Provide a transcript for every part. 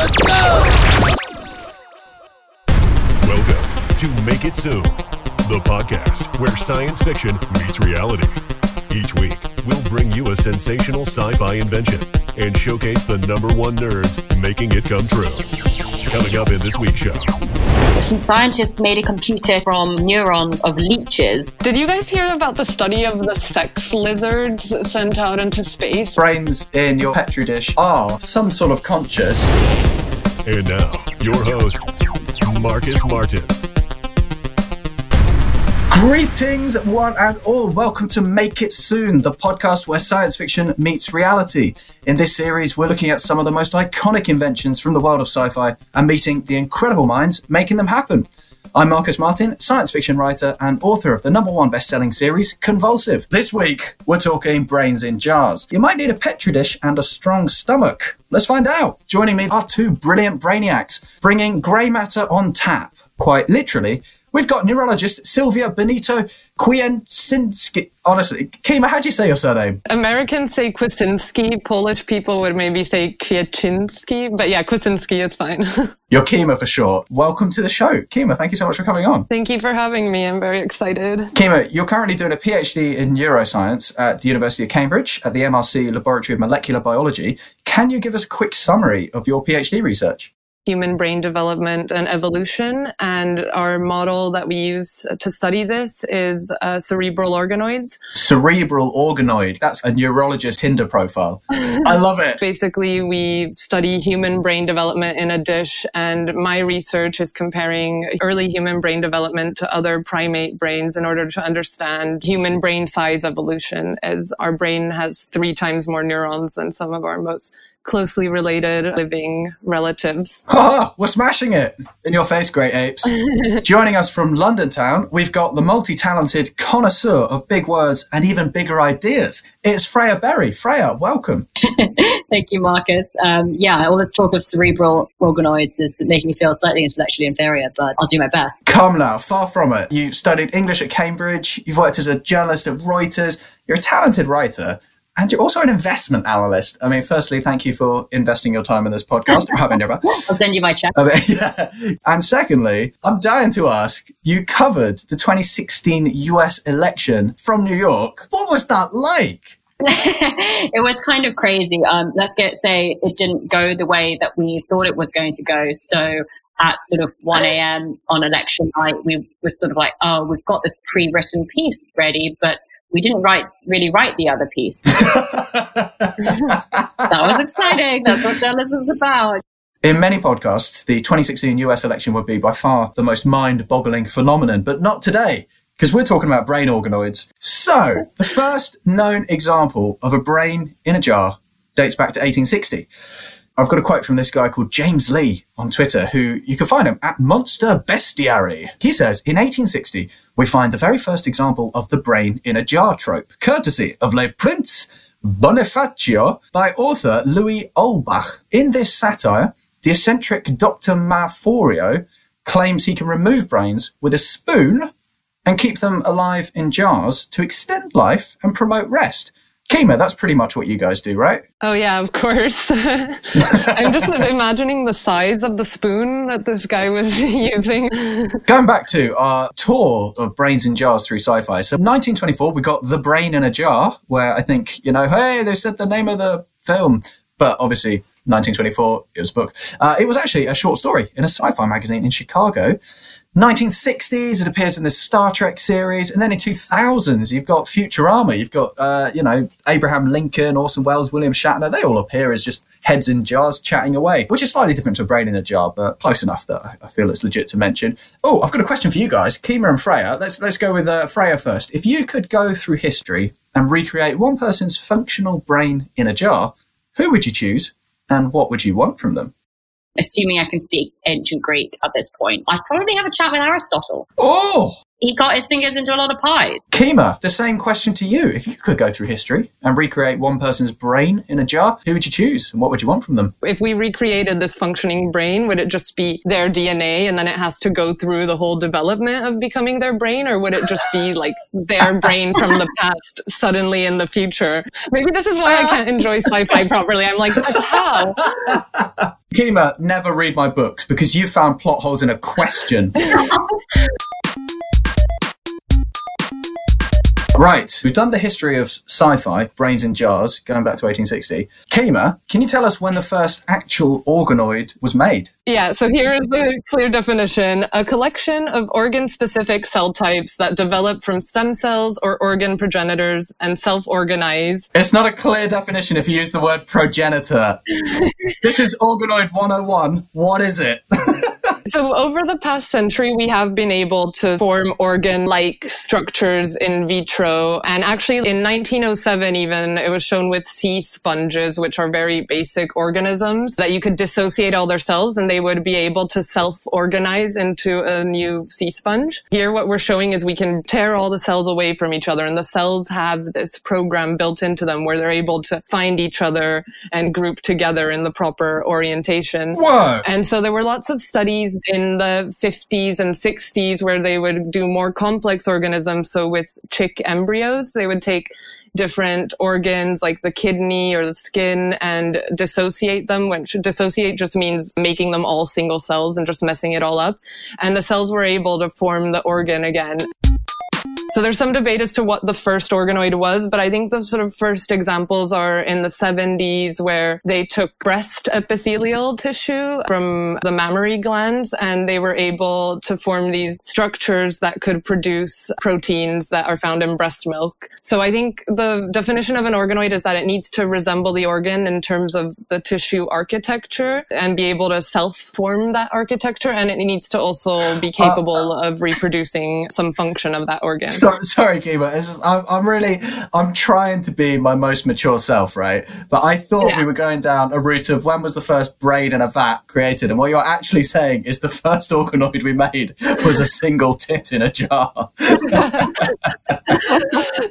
Let's go! Welcome to Make It Soon, the podcast where science fiction meets reality. Each week, we'll bring you a sensational sci fi invention and showcase the number one nerds making it come true. Coming up in this week's show. Some scientists made a computer from neurons of leeches. Did you guys hear about the study of the sex lizards sent out into space? brains in your petri dish are some sort of conscious. And now, your host, Marcus Martin. Greetings, one and all. Welcome to Make It Soon, the podcast where science fiction meets reality. In this series, we're looking at some of the most iconic inventions from the world of sci fi and meeting the incredible minds making them happen. I'm Marcus Martin, science fiction writer and author of the number one best selling series, Convulsive. This week, we're talking brains in jars. You might need a petri dish and a strong stomach. Let's find out. Joining me are two brilliant brainiacs, bringing grey matter on tap. Quite literally, we've got neurologist Silvia Benito Kwiecinski. Honestly, Kima, how do you say your surname? Americans say Kwasinski, Polish people would maybe say Kwiaczynski, but yeah, Kwasinski is fine. You're Kima for short. Welcome to the show. Kima, thank you so much for coming on. Thank you for having me. I'm very excited. Kima, you're currently doing a PhD in neuroscience at the University of Cambridge at the MRC Laboratory of Molecular Biology. Can you give us a quick summary of your PhD research? Human brain development and evolution. And our model that we use to study this is uh, cerebral organoids. Cerebral organoid. That's a neurologist Tinder profile. I love it. Basically, we study human brain development in a dish, and my research is comparing early human brain development to other primate brains in order to understand human brain size evolution, as our brain has three times more neurons than some of our most closely related living relatives. Ha We're smashing it in your face, great apes. Joining us from London town, we've got the multi talented connoisseur of big words and even bigger ideas. It's Freya Berry. Freya, welcome. Thank you, Marcus. Um, yeah, all this talk of cerebral organoids is making me feel slightly intellectually inferior, but I'll do my best. Come now, far from it. You studied English at Cambridge, you've worked as a journalist at Reuters, you're a talented writer. And you're also an investment analyst. I mean, firstly, thank you for investing your time in this podcast or having your back. I'll send you my check. I mean, yeah. And secondly, I'm dying to ask you covered the 2016 US election from New York. What was that like? it was kind of crazy. Um, let's get say it didn't go the way that we thought it was going to go. So at sort of 1 a.m. on election night, we were sort of like, oh, we've got this pre-written piece ready, but we didn't write really write the other piece. that was exciting. That's what journalism's about. In many podcasts, the 2016 US election would be by far the most mind boggling phenomenon, but not today, because we're talking about brain organoids. So, the first known example of a brain in a jar dates back to 1860. I've got a quote from this guy called James Lee on Twitter, who you can find him at Monster Bestiary. He says, in 1860, we find the very first example of the brain in a jar trope, courtesy of Le Prince Bonifacio by author Louis Ulbach. In this satire, the eccentric Dr. Marforio claims he can remove brains with a spoon and keep them alive in jars to extend life and promote rest. Kima, that's pretty much what you guys do, right? Oh, yeah, of course. I'm just imagining the size of the spoon that this guy was using. Going back to our tour of brains in jars through sci fi. So, 1924, we got The Brain in a Jar, where I think, you know, hey, they said the name of the film. But obviously, 1924, it was a book. Uh, it was actually a short story in a sci fi magazine in Chicago. 1960s, it appears in the Star Trek series, and then in 2000s, you've got Futurama, you've got uh, you know Abraham Lincoln, Orson Welles, William Shatner. They all appear as just heads in jars chatting away, which is slightly different to a brain in a jar, but close enough that I feel it's legit to mention. Oh, I've got a question for you guys, Kima and Freya. Let's let's go with uh, Freya first. If you could go through history and recreate one person's functional brain in a jar, who would you choose, and what would you want from them? Assuming I can speak ancient Greek at this point, I'd probably have a chat with Aristotle. Oh, he got his fingers into a lot of pies. Kima, the same question to you. If you could go through history and recreate one person's brain in a jar, who would you choose and what would you want from them? If we recreated this functioning brain, would it just be their DNA and then it has to go through the whole development of becoming their brain? Or would it just be like their brain from the past suddenly in the future? Maybe this is why I can't enjoy sci fi properly. I'm like, how? Kima, never read my books because you found plot holes in a question. Right, we've done the history of sci fi, brains in jars, going back to 1860. Kima, can you tell us when the first actual organoid was made? Yeah, so here is the clear definition a collection of organ specific cell types that develop from stem cells or organ progenitors and self organize. It's not a clear definition if you use the word progenitor. this is organoid 101. What is it? So, over the past century, we have been able to form organ like structures in vitro. And actually, in 1907, even, it was shown with sea sponges, which are very basic organisms, that you could dissociate all their cells and they would be able to self organize into a new sea sponge. Here, what we're showing is we can tear all the cells away from each other, and the cells have this program built into them where they're able to find each other and group together in the proper orientation. Whoa! And so there were lots of studies in the 50s and 60s where they would do more complex organisms. So with chick embryos, they would take different organs like the kidney or the skin and dissociate them, which dissociate just means making them all single cells and just messing it all up. And the cells were able to form the organ again. So there's some debate as to what the first organoid was, but I think the sort of first examples are in the 70s where they took breast epithelial tissue from the mammary glands and they were able to form these structures that could produce proteins that are found in breast milk. So I think the definition of an organoid is that it needs to resemble the organ in terms of the tissue architecture and be able to self-form that architecture and it needs to also be capable uh, of reproducing some function of that organ. So, sorry, Kima. Just, I'm, I'm, really, I'm trying to be my most mature self, right? But I thought yeah. we were going down a route of when was the first brain in a vat created, and what you're actually saying is the first organoid we made was a single tit in a jar.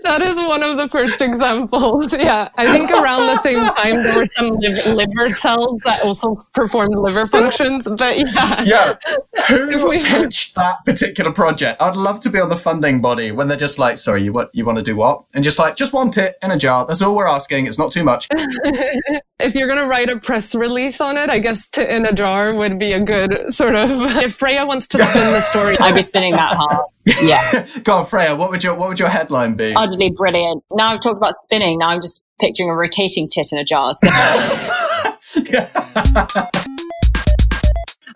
that is one of the first examples. Yeah, I think around the same time there were some liver cells that also performed liver functions. But yeah, yeah. Who we... pitched that particular project? I'd love to be on the funding body when they're just like, sorry, you want you want to do what? And just like, just want it in a jar. That's all we're asking. It's not too much. if you're gonna write a press release on it, I guess to in a jar would be a good sort of. If Freya wants to spin the story, I'd be spinning that hard. Yeah. Go on, Freya. What would your what would your headline be? Utterly brilliant. Now I've talked about spinning. Now I'm just picturing a rotating tit in a jar. So.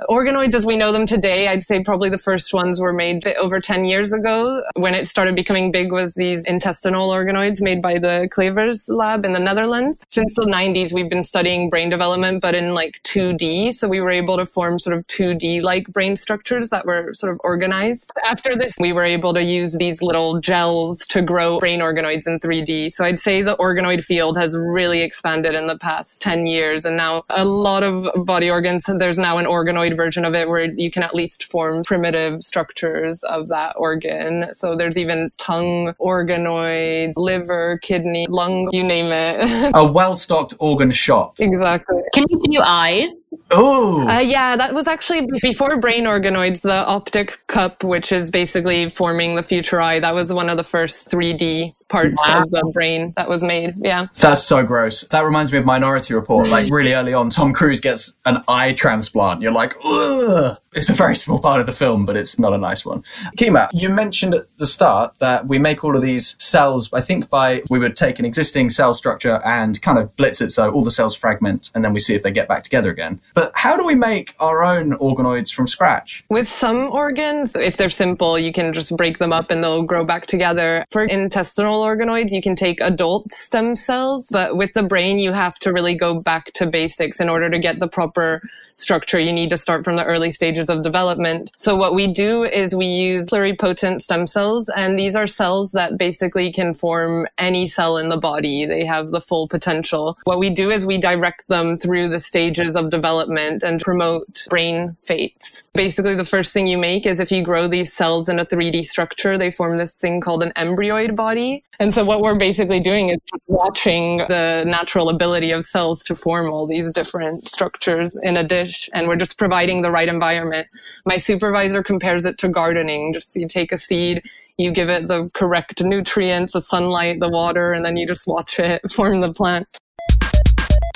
Organoids as we know them today, I'd say probably the first ones were made over 10 years ago. When it started becoming big was these intestinal organoids made by the Clevers lab in the Netherlands. Since the 90s, we've been studying brain development, but in like 2D. So we were able to form sort of 2D like brain structures that were sort of organized. After this, we were able to use these little gels to grow brain organoids in 3D. So I'd say the organoid field has really expanded in the past 10 years. And now a lot of body organs, there's now an organoid version of it where you can at least form primitive structures of that organ. So there's even tongue organoids, liver, kidney, lung, you name it. a well stocked organ shop. Exactly. Can you do eyes? Oh. Uh, yeah, that was actually before brain organoids, the optic cup, which is basically forming the future eye. That was one of the first 3D parts wow. of the brain that was made. Yeah. That's so gross. That reminds me of Minority Report. Like really early on, Tom Cruise gets an eye transplant. You're like, ugh. It's a very small part of the film, but it's not a nice one. Kima, you mentioned at the start that we make all of these cells, I think by we would take an existing cell structure and kind of blitz it so all the cells fragment and then we see if they get back together again. But how do we make our own organoids from scratch? With some organs, if they're simple, you can just break them up and they'll grow back together. For intestinal organoids, you can take adult stem cells, but with the brain, you have to really go back to basics in order to get the proper structure. You need to start from the early stages of development. So what we do is we use pluripotent stem cells, and these are cells that basically can form any cell in the body. They have the full potential. What we do is we direct them through the stages of development and promote brain fates. Basically, the first thing you make is if you grow these cells in a 3D structure, they form this thing called an embryoid body. And so what we're basically doing is just watching the natural ability of cells to form all these different structures in a dish. And we're just providing the right environment. My supervisor compares it to gardening. Just you take a seed, you give it the correct nutrients, the sunlight, the water, and then you just watch it form the plant.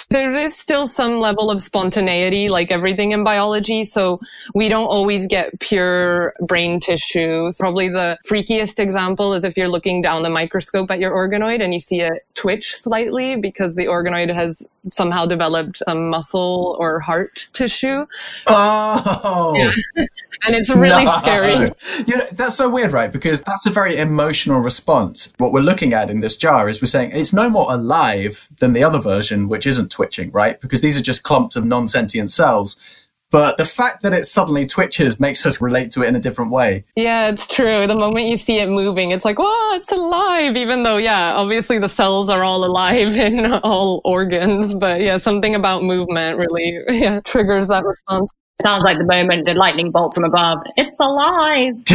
There is still some level of spontaneity, like everything in biology. So we don't always get pure brain tissue. Probably the freakiest example is if you're looking down the microscope at your organoid and you see it twitch slightly because the organoid has somehow developed some muscle or heart tissue. Oh, yeah. and it's really no. scary. You know, that's so weird, right? Because that's a very emotional response. What we're looking at in this jar is we're saying it's no more alive than the other version, which isn't twitching, right? Because these are just clumps of non sentient cells. But the fact that it suddenly twitches makes us relate to it in a different way. Yeah, it's true. The moment you see it moving, it's like, wow, it's alive. Even though, yeah, obviously the cells are all alive in all organs. But yeah, something about movement really yeah, triggers that response. Sounds like the moment the lightning bolt from above. It's alive.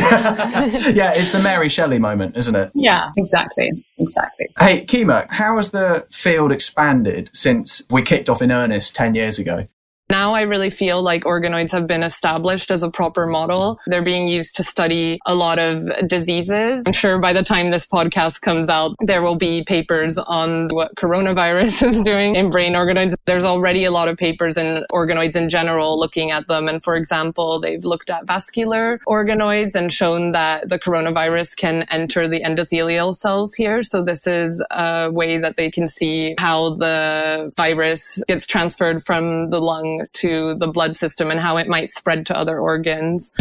yeah, it's the Mary Shelley moment, isn't it? Yeah, exactly. Exactly. Hey, Kima, how has the field expanded since we kicked off in earnest 10 years ago? Now I really feel like organoids have been established as a proper model. They're being used to study a lot of diseases. I'm sure by the time this podcast comes out, there will be papers on what coronavirus is doing in brain organoids. There's already a lot of papers in organoids in general looking at them. And for example, they've looked at vascular organoids and shown that the coronavirus can enter the endothelial cells here. So this is a way that they can see how the virus gets transferred from the lung to the blood system and how it might spread to other organs.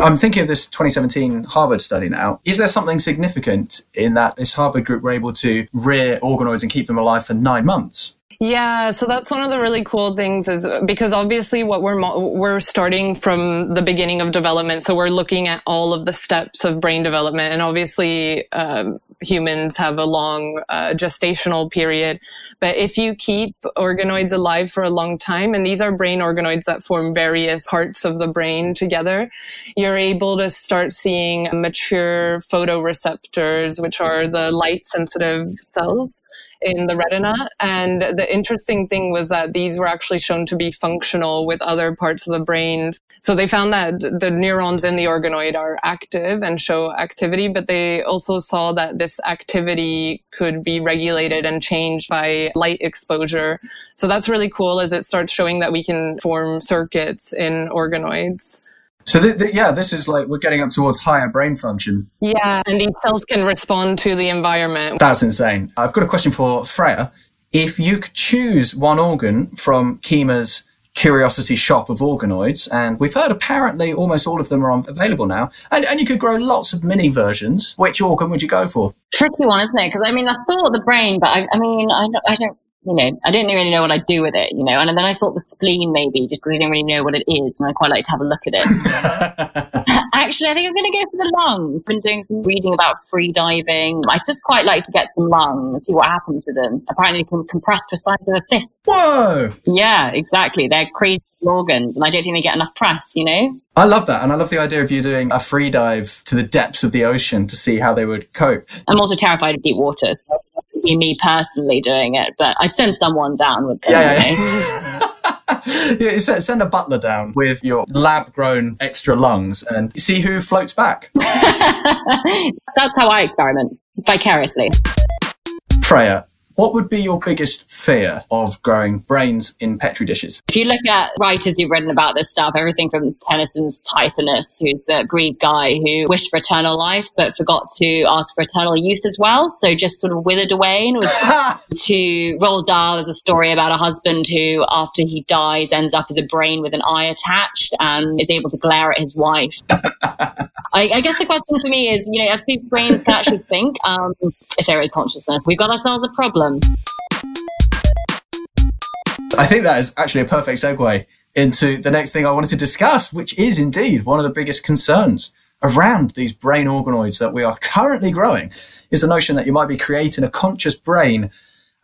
I'm thinking of this 2017 Harvard study now. Is there something significant in that this Harvard group were able to rear organoids and keep them alive for nine months? Yeah, so that's one of the really cool things is because obviously what we're we're starting from the beginning of development, so we're looking at all of the steps of brain development, and obviously um, humans have a long uh, gestational period. But if you keep organoids alive for a long time, and these are brain organoids that form various parts of the brain together, you're able to start seeing mature photoreceptors, which are the light sensitive cells in the retina. And the interesting thing was that these were actually shown to be functional with other parts of the brain. So they found that the neurons in the organoid are active and show activity, but they also saw that this activity could be regulated and changed by light exposure. So that's really cool as it starts showing that we can form circuits in organoids. So th- th- yeah, this is like we're getting up towards higher brain function. Yeah, and these cells can respond to the environment. That's insane. I've got a question for Freya. If you could choose one organ from Kima's curiosity shop of organoids, and we've heard apparently almost all of them are available now, and, and you could grow lots of mini versions, which organ would you go for? Tricky one, isn't it? Because I mean, I thought the brain, but I, I mean, I don't, I don't you know, I didn't really know what I'd do with it, you know, and then I thought the spleen maybe just because I didn't really know what it is, and I quite like to have a look at it. Actually, I think I'm going to go for the lungs. I've been doing some reading about free diving. I just quite like to get some lungs, and see what happens to them. Apparently, they can compress to the size of a fist. Whoa! Yeah, exactly. They're crazy organs, and I don't think they get enough press, you know? I love that. And I love the idea of you doing a free dive to the depths of the ocean to see how they would cope. I'm also terrified of deep water. So be me personally doing it, but I'd send someone down with them. Yeah, yeah. yeah, send a butler down with your lab grown extra lungs and see who floats back. That's how I experiment vicariously. Freya, What would be your biggest fear of growing brains in petri dishes? If you look at writers who've written about this stuff, everything from Tennyson's Tithonus, who's the Greek guy who wished for eternal life but forgot to ask for eternal youth as well, so just sort of withered away, and was to Roald Dahl is a story about a husband who, after he dies, ends up as a brain with an eye attached and is able to glare at his wife. I, I, guess the question for me is, you know, if these brains can actually think, um, if there is consciousness, we've got ourselves a problem. I think that is actually a perfect segue into the next thing I wanted to discuss, which is indeed one of the biggest concerns around these brain organoids that we are currently growing, is the notion that you might be creating a conscious brain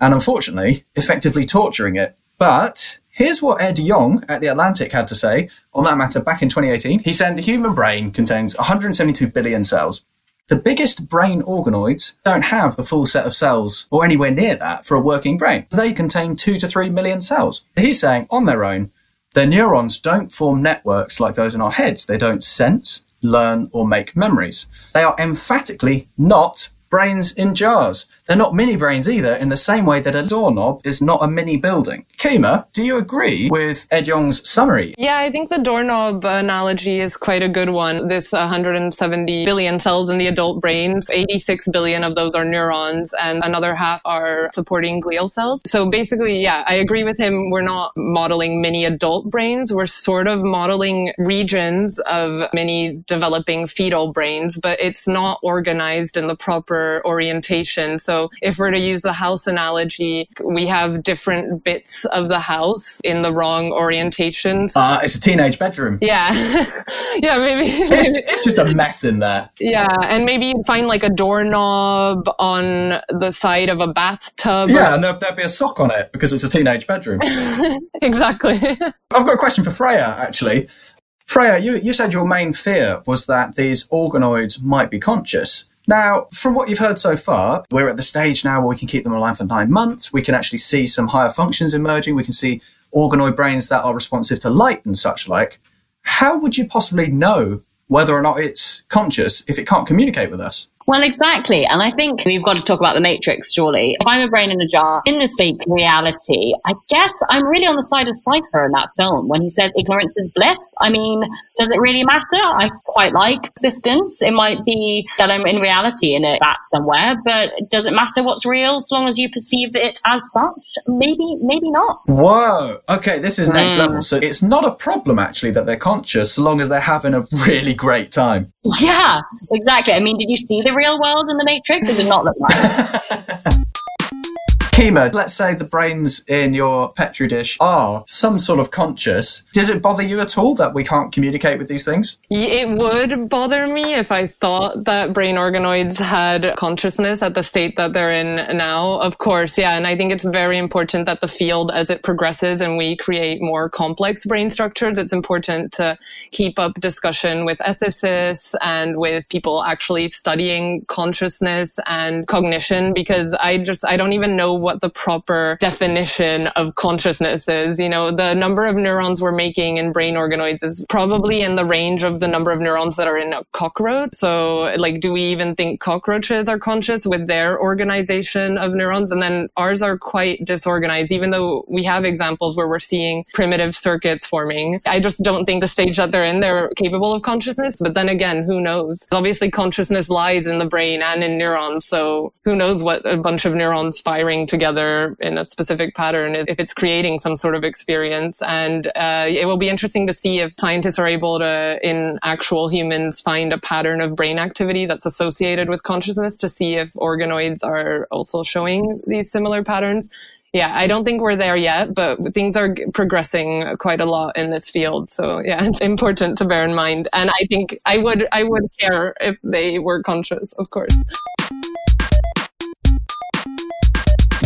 and unfortunately effectively torturing it. But here's what Ed Yong at The Atlantic had to say on that matter back in 2018. He said the human brain contains 172 billion cells, the biggest brain organoids don't have the full set of cells or anywhere near that for a working brain. They contain two to three million cells. He's saying on their own, their neurons don't form networks like those in our heads. They don't sense, learn, or make memories. They are emphatically not brains in jars. They're not mini brains either, in the same way that a doorknob is not a mini building. Kima, do you agree with Ed Yong's summary? Yeah, I think the doorknob analogy is quite a good one. This 170 billion cells in the adult brain, 86 billion of those are neurons, and another half are supporting glial cells. So basically, yeah, I agree with him. We're not modeling mini adult brains. We're sort of modeling regions of mini developing fetal brains, but it's not organized in the proper orientation. So so if we're to use the house analogy, we have different bits of the house in the wrong orientations. Uh, it's a teenage bedroom. Yeah. yeah, maybe. It's, it's just a mess in there. Yeah. And maybe you'd find like a doorknob on the side of a bathtub. Yeah, and there'd, there'd be a sock on it because it's a teenage bedroom. exactly. I've got a question for Freya, actually. Freya, you, you said your main fear was that these organoids might be conscious. Now, from what you've heard so far, we're at the stage now where we can keep them alive for nine months. We can actually see some higher functions emerging. We can see organoid brains that are responsive to light and such like. How would you possibly know whether or not it's conscious if it can't communicate with us? Well, exactly. And I think we've got to talk about the Matrix, surely. If I'm a brain in a jar, in this fake reality, I guess I'm really on the side of Cypher in that film when he says ignorance is bliss. I mean, does it really matter? I quite like existence. It might be that I'm in reality in it that somewhere, but does it matter what's real as long as you perceive it as such? Maybe, maybe not. Whoa. Okay, this is next mm. level. So it's not a problem actually that they're conscious so long as they're having a really great time. Yeah, exactly. I mean, did you see the real world in the Matrix? It did not look nice. Kima, let's say the brains in your petri dish are some sort of conscious. Does it bother you at all that we can't communicate with these things? It would bother me if I thought that brain organoids had consciousness at the state that they're in now. Of course, yeah. And I think it's very important that the field, as it progresses and we create more complex brain structures, it's important to keep up discussion with ethicists and with people actually studying consciousness and cognition because I just, I don't even know what the proper definition of consciousness is. You know, the number of neurons we're making in brain organoids is probably in the range of the number of neurons that are in a cockroach. So, like, do we even think cockroaches are conscious with their organization of neurons? And then ours are quite disorganized, even though we have examples where we're seeing primitive circuits forming. I just don't think the stage that they're in, they're capable of consciousness. But then again, who knows? Obviously, consciousness lies in the brain and in neurons. So, who knows what a bunch of neurons firing to together in a specific pattern if it's creating some sort of experience. And uh, it will be interesting to see if scientists are able to, in actual humans, find a pattern of brain activity that's associated with consciousness to see if organoids are also showing these similar patterns yeah, I don't think we're there yet, but things are progressing quite a lot in this field. So yeah, it's important to bear in mind. And I think I would I would care if they were conscious, of course.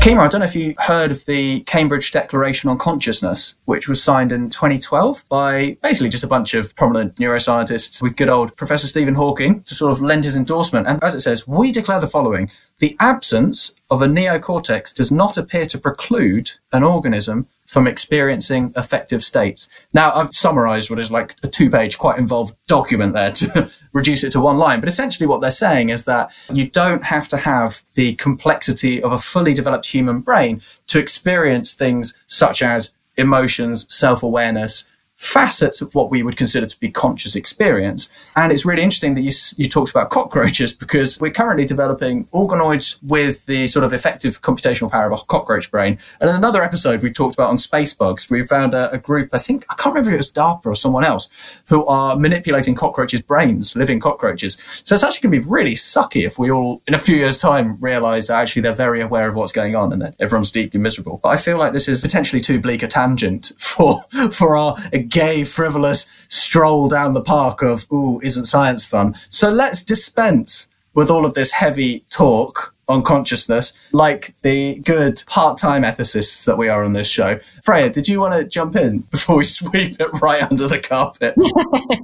Kima, I don't know if you heard of the Cambridge Declaration on Consciousness, which was signed in 2012 by basically just a bunch of prominent neuroscientists with good old Professor Stephen Hawking to sort of lend his endorsement. And as it says, we declare the following the absence of a neocortex does not appear to preclude an organism from experiencing affective states. Now, I've summarized what is like a two page, quite involved document there to reduce it to one line. But essentially, what they're saying is that you don't have to have the complexity of a fully developed human brain to experience things such as emotions, self awareness, facets of what we would consider to be conscious experience. And it's really interesting that you, you talked about cockroaches because we're currently developing organoids with the sort of effective computational power of a cockroach brain. And in another episode we talked about on space bugs, we found a, a group, I think, I can't remember if it was DARPA or someone else, who are manipulating cockroaches' brains, living cockroaches. So it's actually going to be really sucky if we all, in a few years' time, realize that actually they're very aware of what's going on and that everyone's deeply miserable. But I feel like this is potentially too bleak a tangent for, for our gay, frivolous stroll down the park of, ooh, isn't science fun? So let's dispense with all of this heavy talk on consciousness, like the good part-time ethicists that we are on this show. Freya, did you want to jump in before we sweep it right under the carpet?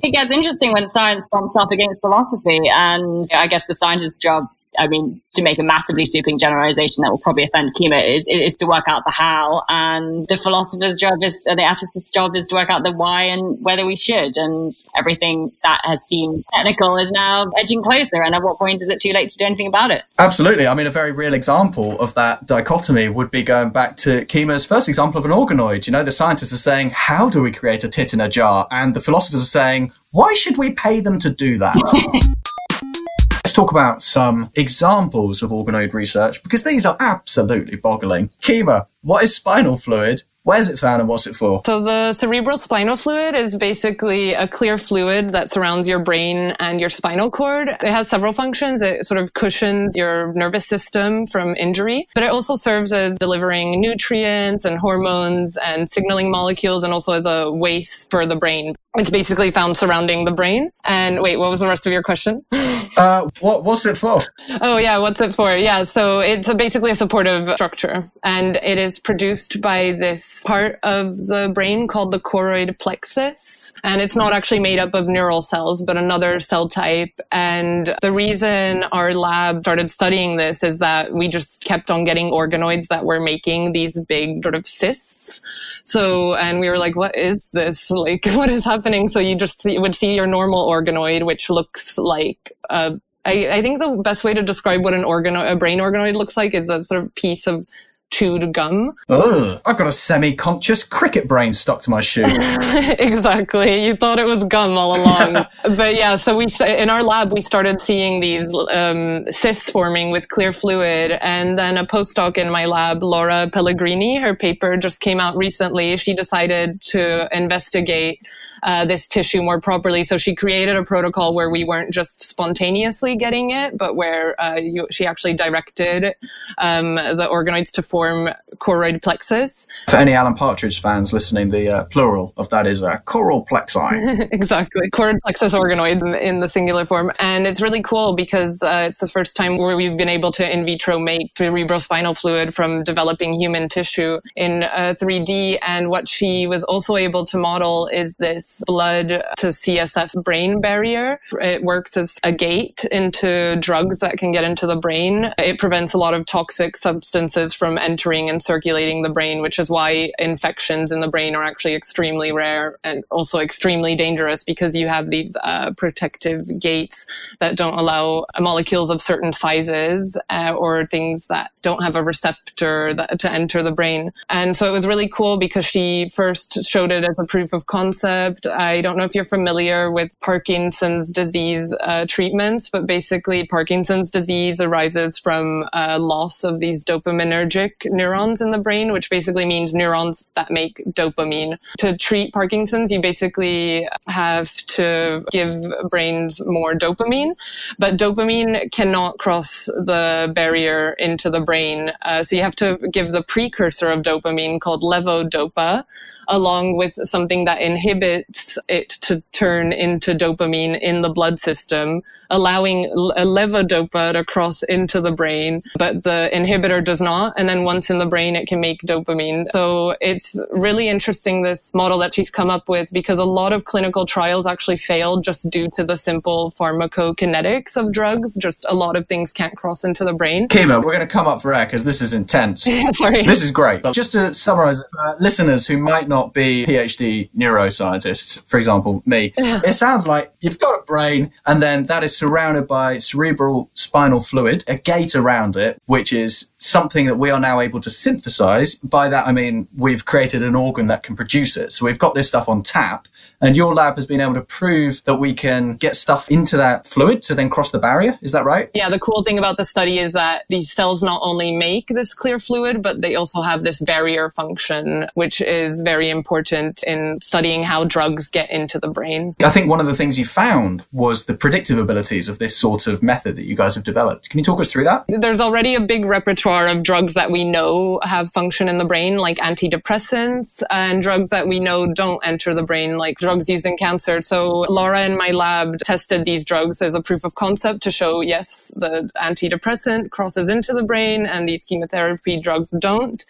it gets interesting when science bumps up against philosophy, and I guess the scientist's job I mean, to make a massively sweeping generalization that will probably offend Kima is, is to work out the how. And the philosopher's job is, the ethicist's job is to work out the why and whether we should. And everything that has seemed technical is now edging closer. And at what point is it too late to do anything about it? Absolutely. I mean, a very real example of that dichotomy would be going back to Kima's first example of an organoid. You know, the scientists are saying, how do we create a tit in a jar? And the philosophers are saying, why should we pay them to do that? talk about some examples of organoid research because these are absolutely boggling. Kima, what is spinal fluid? Where's it found and what's it for? So the cerebral spinal fluid is basically a clear fluid that surrounds your brain and your spinal cord. It has several functions. It sort of cushions your nervous system from injury, but it also serves as delivering nutrients and hormones and signaling molecules and also as a waste for the brain. It's basically found surrounding the brain. And wait, what was the rest of your question? uh, what, what's it for? Oh, yeah, what's it for? Yeah, so it's a, basically a supportive structure and it is produced by this part of the brain called the choroid plexus. And it's not actually made up of neural cells, but another cell type. And the reason our lab started studying this is that we just kept on getting organoids that were making these big sort of cysts. So, and we were like, what is this? Like, what is happening? So you just see, would see your normal organoid, which looks like a I, I, think the best way to describe what an organoid, a brain organoid looks like is a sort of piece of chewed gum. Ugh, I've got a semi-conscious cricket brain stuck to my shoe. exactly. You thought it was gum all along. but yeah, so we in our lab we started seeing these um, cysts forming with clear fluid, and then a postdoc in my lab, Laura Pellegrini, her paper just came out recently. She decided to investigate uh, this tissue more properly. So she created a protocol where we weren't just spontaneously getting it, but where uh, you, she actually directed um, the organoids to form choroid plexus. For any Alan Partridge fans listening, the uh, plural of that is uh, choral plexi. exactly. Choroid plexus organoids in, in, the singular form. And it's really cool because uh, it's the first time where we've been able to in vitro make cerebrospinal fluid from developing human tissue in 3D. Uh, and what she was also able to model is this blood to CSF brain barrier. It works as a gate into drugs that can get into the brain. It prevents a lot of toxic substances from entering and circulating the brain, which is why infections in the brain are actually extremely rare and also extremely dangerous because you have these uh, protective gates that don't allow molecules of certain sizes uh, or things that don't have a receptor that, to enter the brain. And so it was really cool because she first showed it as a proof of concept I don't know if you're familiar with Parkinson's disease uh, treatments, but basically, Parkinson's disease arises from uh, loss of these dopaminergic neurons in the brain, which basically means neurons that make dopamine. To treat Parkinson's, you basically have to give brains more dopamine, but dopamine cannot cross the barrier into the brain. Uh, so you have to give the precursor of dopamine called levodopa along with something that inhibits it to turn into dopamine in the blood system, allowing a levodopa to cross into the brain, but the inhibitor does not. And then once in the brain, it can make dopamine. So it's really interesting, this model that she's come up with, because a lot of clinical trials actually failed just due to the simple pharmacokinetics of drugs. Just a lot of things can't cross into the brain. Kima, we're going to come up for air because this is intense. Sorry. This is great. But just to summarize, uh, listeners who might not be PhD neuroscientists, for example, me, it sounds like you've got a brain and then that is surrounded by cerebral spinal fluid, a gate around it, which is something that we are now able to synthesize. By that, I mean we've created an organ that can produce it. So we've got this stuff on tap. And your lab has been able to prove that we can get stuff into that fluid to then cross the barrier. Is that right? Yeah, the cool thing about the study is that these cells not only make this clear fluid, but they also have this barrier function, which is very important in studying how drugs get into the brain. I think one of the things you found was the predictive abilities of this sort of method that you guys have developed. Can you talk us through that? There's already a big repertoire of drugs that we know have function in the brain, like antidepressants, and drugs that we know don't enter the brain, like drugs used in cancer. So Laura in my lab tested these drugs as a proof of concept to show, yes, the antidepressant crosses into the brain and these chemotherapy drugs don't.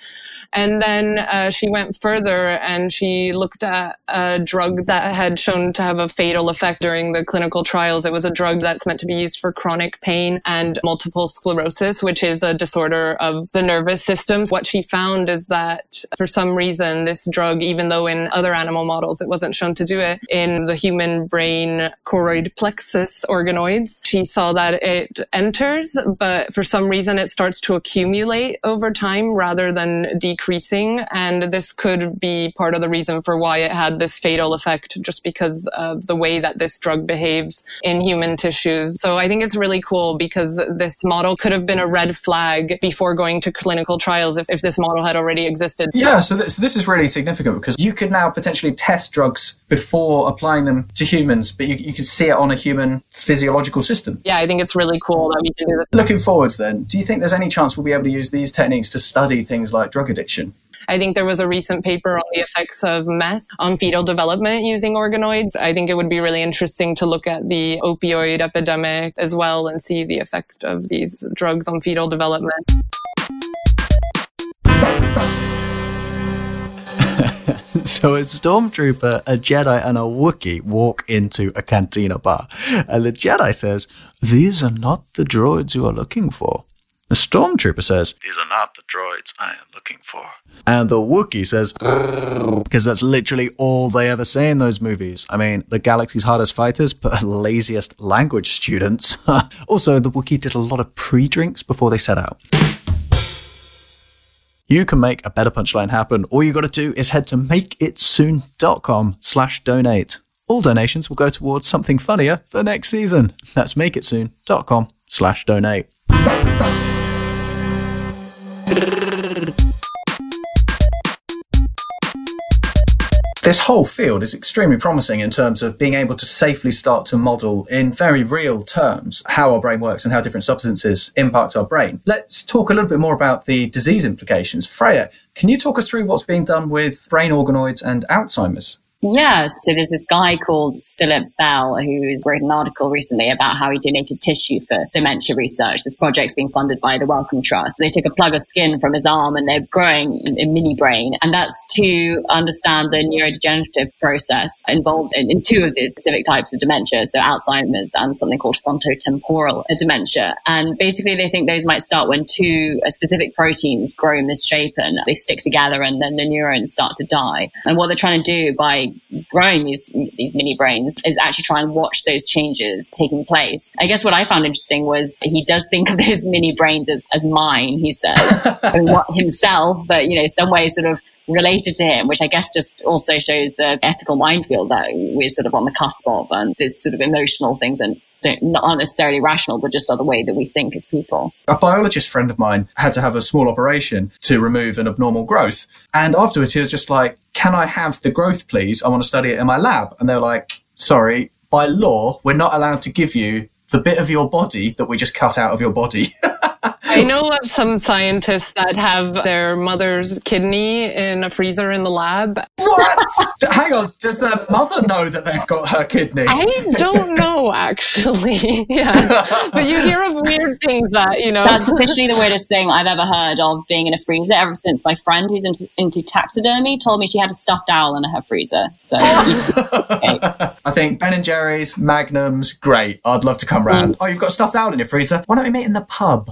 And then uh, she went further and she looked at a drug that had shown to have a fatal effect during the clinical trials. It was a drug that's meant to be used for chronic pain and multiple sclerosis, which is a disorder of the nervous system. What she found is that for some reason, this drug, even though in other animal models it wasn't shown to do it, in the human brain choroid plexus organoids, she saw that it enters, but for some reason it starts to accumulate over time rather than decreasing. And this could be part of the reason for why it had this fatal effect, just because of the way that this drug behaves in human tissues. So I think it's really cool because this model could have been a red flag before going to clinical trials if, if this model had already existed. Yeah, so this, this is really significant because you could now potentially test drugs before applying them to humans, but you, you can see it on a human physiological system. Yeah, I think it's really cool that we can do this. Looking forwards then, do you think there's any chance we'll be able to use these techniques to study things like drug addiction? I think there was a recent paper on the effects of meth on fetal development using organoids. I think it would be really interesting to look at the opioid epidemic as well and see the effect of these drugs on fetal development. so a stormtrooper, a Jedi, and a Wookiee walk into a cantina bar. And the Jedi says, These are not the droids you are looking for. The stormtrooper says, These are not the droids I am looking for. And the Wookiee says, because that's literally all they ever say in those movies. I mean, the galaxy's hardest fighters, but laziest language students. also, the Wookiee did a lot of pre drinks before they set out. You can make a better punchline happen. All you got to do is head to makeitsoon.com slash donate. All donations will go towards something funnier for next season. That's makeitsoon.com slash donate. This whole field is extremely promising in terms of being able to safely start to model in very real terms how our brain works and how different substances impact our brain. Let's talk a little bit more about the disease implications. Freya, can you talk us through what's being done with brain organoids and Alzheimer's? Yeah, so there's this guy called Philip Bell who's written an article recently about how he donated tissue for dementia research. This project's being funded by the Wellcome Trust. They took a plug of skin from his arm and they're growing a mini brain. And that's to understand the neurodegenerative process involved in, in two of the specific types of dementia. So Alzheimer's and something called frontotemporal dementia. And basically they think those might start when two uh, specific proteins grow misshapen. They stick together and then the neurons start to die. And what they're trying to do by growing these these mini brains is actually try and watch those changes taking place. I guess what I found interesting was he does think of those mini brains as, as mine, he says, and what himself, but you know, some way sort of related to him, which I guess just also shows the ethical minefield that we're sort of on the cusp of, and there's sort of emotional things and not necessarily rational, but just the way that we think as people. A biologist friend of mine had to have a small operation to remove an abnormal growth. And afterwards, he was just like, Can I have the growth, please? I want to study it in my lab. And they're like, Sorry, by law, we're not allowed to give you the bit of your body that we just cut out of your body. I know of some scientists that have their mother's kidney in a freezer in the lab. What? Hang on. Does their mother know that they've got her kidney? I don't know, actually. yeah. But you hear of weird things that, you know. That's officially the weirdest thing I've ever heard of being in a freezer ever since my friend who's into, into taxidermy told me she had a stuffed owl in her freezer. So I think Ben and Jerry's, Magnums, great. I'd love to come round. Mm. Oh, you've got stuffed owl in your freezer? Why don't we meet in the pub?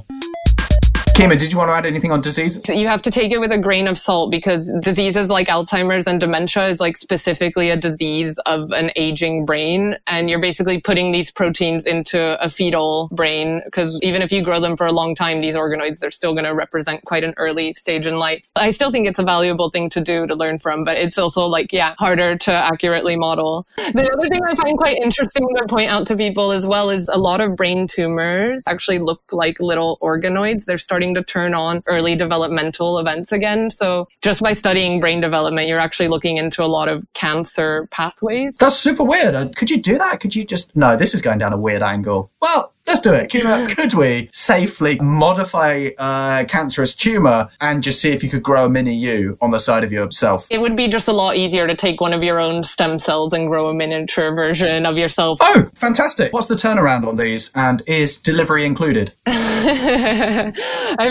Kima, did you want to add anything on diseases? You have to take it with a grain of salt because diseases like Alzheimer's and dementia is like specifically a disease of an aging brain. And you're basically putting these proteins into a fetal brain because even if you grow them for a long time, these organoids, they're still going to represent quite an early stage in life. I still think it's a valuable thing to do to learn from, but it's also like, yeah, harder to accurately model. The other thing I find quite interesting to point out to people as well is a lot of brain tumors actually look like little organoids. They're starting starting to turn on early developmental events again. So just by studying brain development, you're actually looking into a lot of cancer pathways. That's super weird. Uh, could you do that? Could you just, no, this is going down a weird angle. Well, Let's do it. Could we safely modify a cancerous tumor and just see if you could grow a mini you on the side of yourself? It would be just a lot easier to take one of your own stem cells and grow a miniature version of yourself. Oh, fantastic. What's the turnaround on these? And is delivery included? I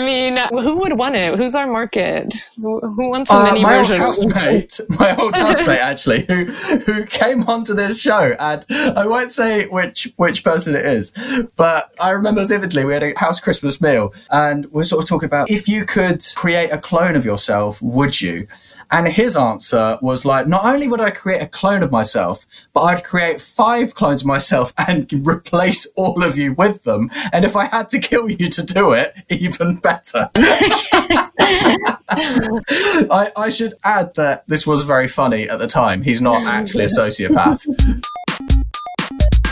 mean, who would want it? Who's our market? Who, wants a uh, mini my version? Old housemate, my old housemate, actually, who who came onto this show, and I won't say which which person it is, but but I remember vividly we had a house Christmas meal and we're sort of talking about if you could create a clone of yourself, would you? And his answer was like, not only would I create a clone of myself, but I'd create five clones of myself and replace all of you with them. And if I had to kill you to do it, even better. I, I should add that this was very funny at the time. He's not actually a sociopath.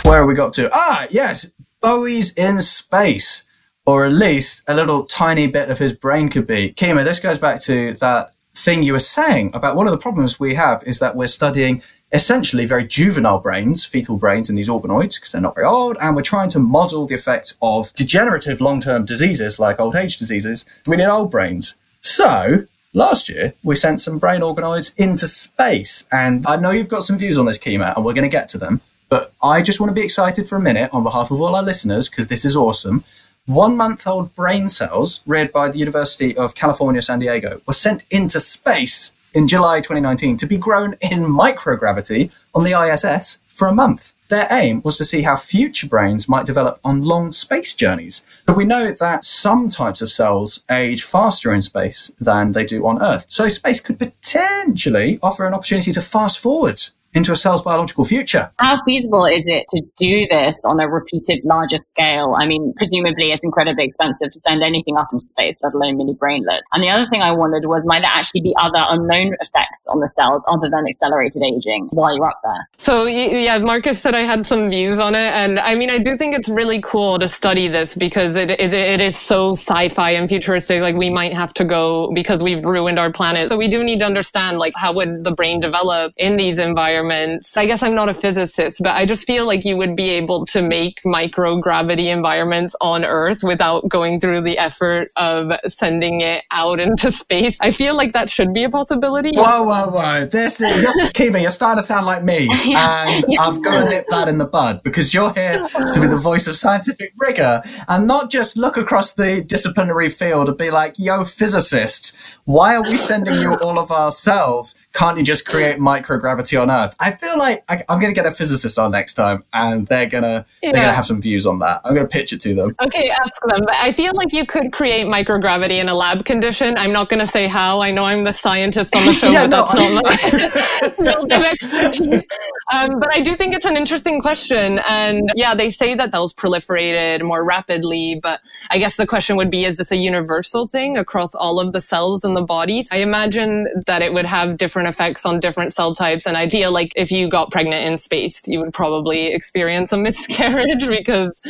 Where have we got to? Ah, yes, Bowie's in space, or at least a little tiny bit of his brain could be. Kima, this goes back to that thing you were saying about one of the problems we have is that we're studying essentially very juvenile brains, fetal brains in these organoids, because they're not very old, and we're trying to model the effects of degenerative long term diseases like old age diseases we need old brains. So, last year, we sent some brain organoids into space, and I know you've got some views on this, Kima, and we're going to get to them. But I just want to be excited for a minute on behalf of all our listeners because this is awesome. One month old brain cells, reared by the University of California, San Diego, were sent into space in July 2019 to be grown in microgravity on the ISS for a month. Their aim was to see how future brains might develop on long space journeys. But we know that some types of cells age faster in space than they do on Earth. So space could potentially offer an opportunity to fast forward into a cell's biological future. How feasible is it to do this on a repeated larger scale? I mean, presumably it's incredibly expensive to send anything up into space, let alone mini brainlets. And the other thing I wondered was might there actually be other unknown effects on the cells other than accelerated aging while you're up there? So yeah, Marcus said I had some views on it. And I mean, I do think it's really cool to study this because it, it, it is so sci-fi and futuristic. Like we might have to go because we've ruined our planet. So we do need to understand like how would the brain develop in these environments environments. I guess I'm not a physicist, but I just feel like you would be able to make microgravity environments on Earth without going through the effort of sending it out into space. I feel like that should be a possibility. Whoa, whoa, whoa. This is, you're, you're starting to sound like me. And I've got to nip that in the bud because you're here to be the voice of scientific rigor and not just look across the disciplinary field and be like, yo, physicist, why are we sending you all of our cells can't you just create microgravity on Earth? I feel like I, am going to get a physicist on next time, and they're gonna yeah. they're gonna have some views on that. I'm going to pitch it to them. Okay, ask them. But I feel like you could create microgravity in a lab condition. I'm not going to say how. I know I'm the scientist on the show, yeah, but no, that's I not my expertise. Um, but I do think it's an interesting question, and yeah, they say that those proliferated more rapidly. But I guess the question would be: Is this a universal thing across all of the cells in the body? I imagine that it would have different different effects on different cell types. And I feel like if you got pregnant in space, you would probably experience a miscarriage because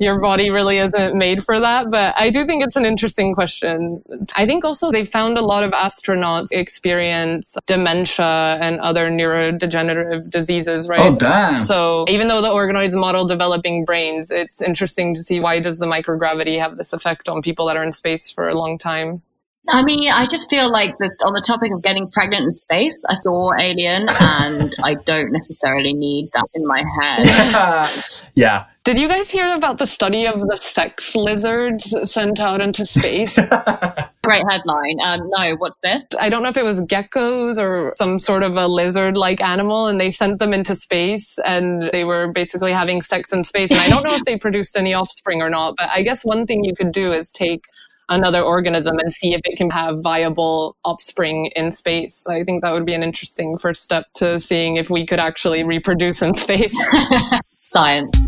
your body really isn't made for that. But I do think it's an interesting question. I think also they found a lot of astronauts experience dementia and other neurodegenerative diseases, right? Oh, damn. So even though the organoids model developing brains, it's interesting to see why does the microgravity have this effect on people that are in space for a long time. I mean, I just feel like that on the topic of getting pregnant in space, I saw Alien, and I don't necessarily need that in my head. yeah. Did you guys hear about the study of the sex lizards sent out into space? Great headline. Um, no, what's this? I don't know if it was geckos or some sort of a lizard like animal, and they sent them into space and they were basically having sex in space. And I don't know if they produced any offspring or not, but I guess one thing you could do is take another organism and see if it can have viable offspring in space. I think that would be an interesting first step to seeing if we could actually reproduce in space. Science.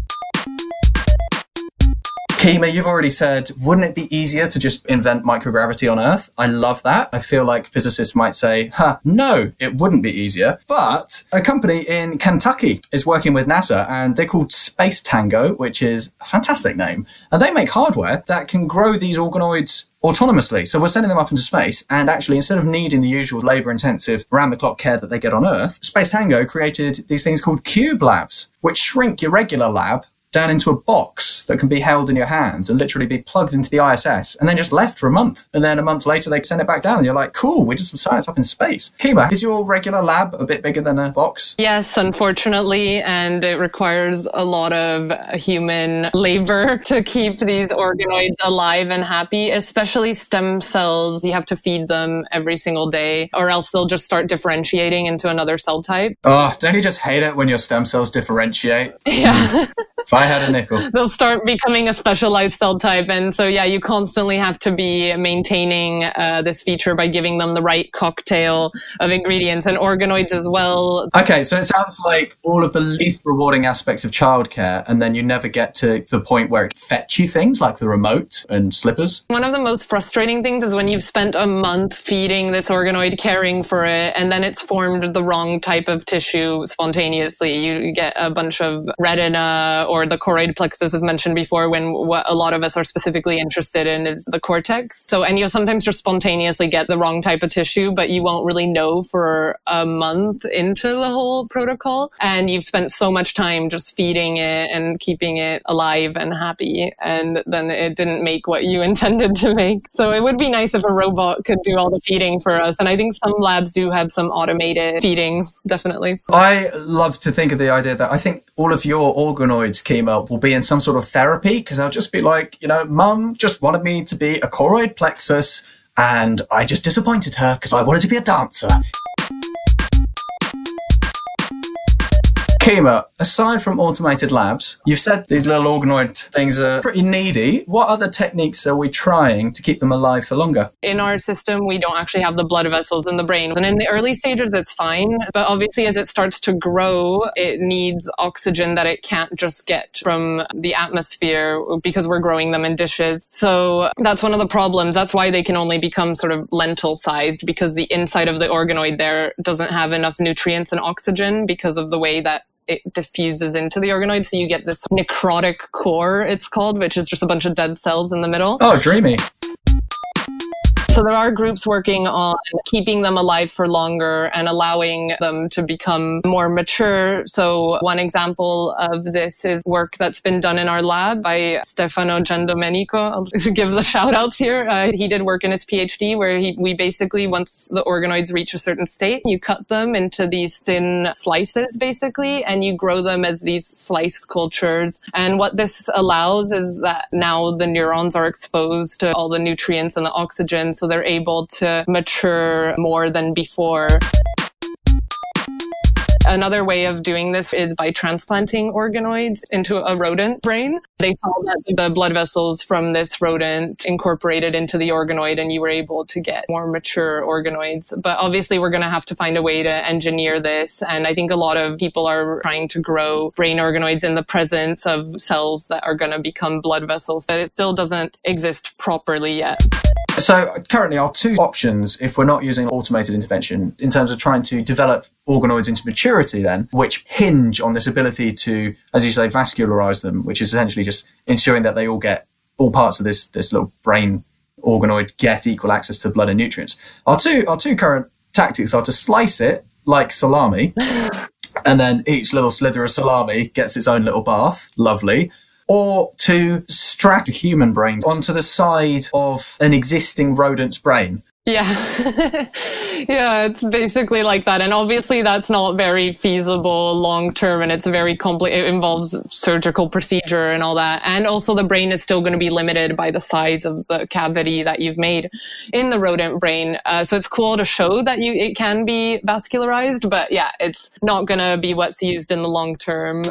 Kima, you've already said, wouldn't it be easier to just invent microgravity on Earth? I love that. I feel like physicists might say, huh, no, it wouldn't be easier. But a company in Kentucky is working with NASA and they're called Space Tango, which is a fantastic name. And they make hardware that can grow these organoids autonomously. So we're sending them up into space, and actually, instead of needing the usual labor intensive round the clock care that they get on Earth, Space Tango created these things called Cube Labs, which shrink your regular lab down into a box that can be held in your hands and literally be plugged into the ISS and then just left for a month. And then a month later, they send it back down and you're like, cool, we did some science up in space. Kima, is your regular lab a bit bigger than a box? Yes, unfortunately. And it requires a lot of human labor to keep these organoids alive and happy, especially stem cells. You have to feed them every single day or else they'll just start differentiating into another cell type. Oh, don't you just hate it when your stem cells differentiate? Yeah. Mm. I had a nickel. They'll start becoming a specialized cell type. And so, yeah, you constantly have to be maintaining uh, this feature by giving them the right cocktail of ingredients and organoids as well. Okay, so it sounds like all of the least rewarding aspects of childcare, and then you never get to the point where it fetch you things like the remote and slippers. One of the most frustrating things is when you've spent a month feeding this organoid, caring for it, and then it's formed the wrong type of tissue spontaneously. You get a bunch of retina or the choroid plexus, as mentioned before, when what a lot of us are specifically interested in is the cortex. So, and you'll sometimes just spontaneously get the wrong type of tissue, but you won't really know for a month into the whole protocol. And you've spent so much time just feeding it and keeping it alive and happy. And then it didn't make what you intended to make. So it would be nice if a robot could do all the feeding for us. And I think some labs do have some automated feeding, definitely. I love to think of the idea that I think all of your organoids, Will be in some sort of therapy because they'll just be like, you know, mum just wanted me to be a choroid plexus and I just disappointed her because I wanted to be a dancer. Kima, aside from automated labs, you've said these little organoid things are pretty needy. What other techniques are we trying to keep them alive for longer? In our system, we don't actually have the blood vessels in the brain. And in the early stages, it's fine. But obviously, as it starts to grow, it needs oxygen that it can't just get from the atmosphere because we're growing them in dishes. So that's one of the problems. That's why they can only become sort of lentil sized because the inside of the organoid there doesn't have enough nutrients and oxygen because of the way that it diffuses into the organoid. So you get this necrotic core, it's called, which is just a bunch of dead cells in the middle. Oh, dreamy. So there are groups working on keeping them alive for longer and allowing them to become more mature. So one example of this is work that's been done in our lab by Stefano Giandomenico. I'll give the shout outs here. Uh, he did work in his PhD where he, we basically, once the organoids reach a certain state, you cut them into these thin slices basically, and you grow them as these slice cultures. And what this allows is that now the neurons are exposed to all the nutrients and the oxygen so they're able to mature more than before. Another way of doing this is by transplanting organoids into a rodent brain. They saw that the blood vessels from this rodent incorporated into the organoid and you were able to get more mature organoids. But obviously we're going to have to find a way to engineer this. And I think a lot of people are trying to grow brain organoids in the presence of cells that are going to become blood vessels, but it still doesn't exist properly yet. So currently, our two options, if we're not using automated intervention, in terms of trying to develop organoids into maturity, then which hinge on this ability to, as you say, vascularize them, which is essentially just ensuring that they all get all parts of this this little brain organoid get equal access to blood and nutrients. Our two our two current tactics are to slice it like salami, and then each little slither of salami gets its own little bath. Lovely. Or to strap a human brain onto the side of an existing rodent's brain. Yeah. yeah, it's basically like that. And obviously that's not very feasible long term and it's very complex. It involves surgical procedure and all that. And also the brain is still going to be limited by the size of the cavity that you've made in the rodent brain. Uh, so it's cool to show that you, it can be vascularized, but yeah, it's not going to be what's used in the long term.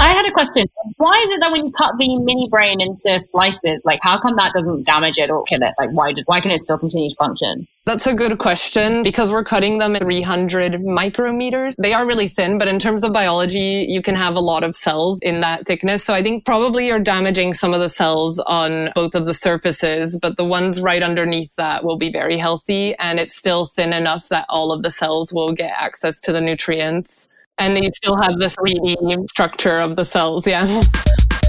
I had a question. Why is it that when you cut the mini brain into slices, like how come that doesn't damage it or kill it? Like why does why can it still continue to function? That's a good question because we're cutting them at 300 micrometers. They are really thin, but in terms of biology, you can have a lot of cells in that thickness. So I think probably you're damaging some of the cells on both of the surfaces, but the ones right underneath that will be very healthy and it's still thin enough that all of the cells will get access to the nutrients and you still have this reedy structure of the cells. Yeah.